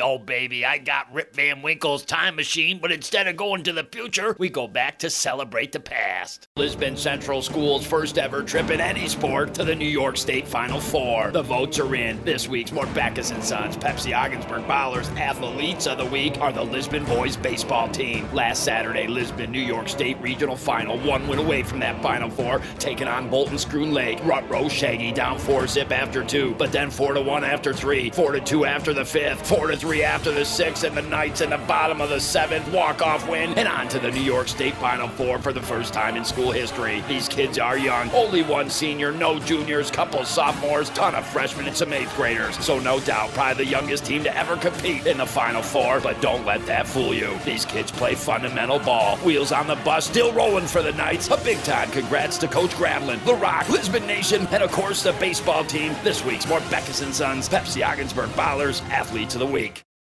Oh, baby, I got Rip Van Winkle's time machine, but instead of going to the future, we go back to celebrate the past. Lisbon Central School's first ever trip in any sport to the New York State Final Four. The votes are in. This week's Mort Backus and Sons Pepsi Ogdensburg Ballers Athletes of the Week are the Lisbon boys baseball team. Last Saturday, Lisbon New York State Regional Final, one win away from that Final Four, taking on Bolton Schroon Lake. Rutro Shaggy down four zip after two, but then four to one after three, four to two after the fifth, four to three after the sixth, and the Knights in the bottom of the seventh walk-off win, and on to the New York State Final Four for the first time in school history. These kids are young, only one senior, no juniors, couple sophomores, ton of freshmen, and some eighth graders. So no doubt, probably the youngest team to ever compete in the Final Four. But don't let that fool you. These kids play fundamental ball. Wheels on the bus, still rolling for the Knights. A big time congrats to Coach Gravlin, The Rock, Lisbon Nation, and of course the baseball team. This week's Mort Backus and Sons, Pepsi Ogdensburg Ballers, Athletes of the Week.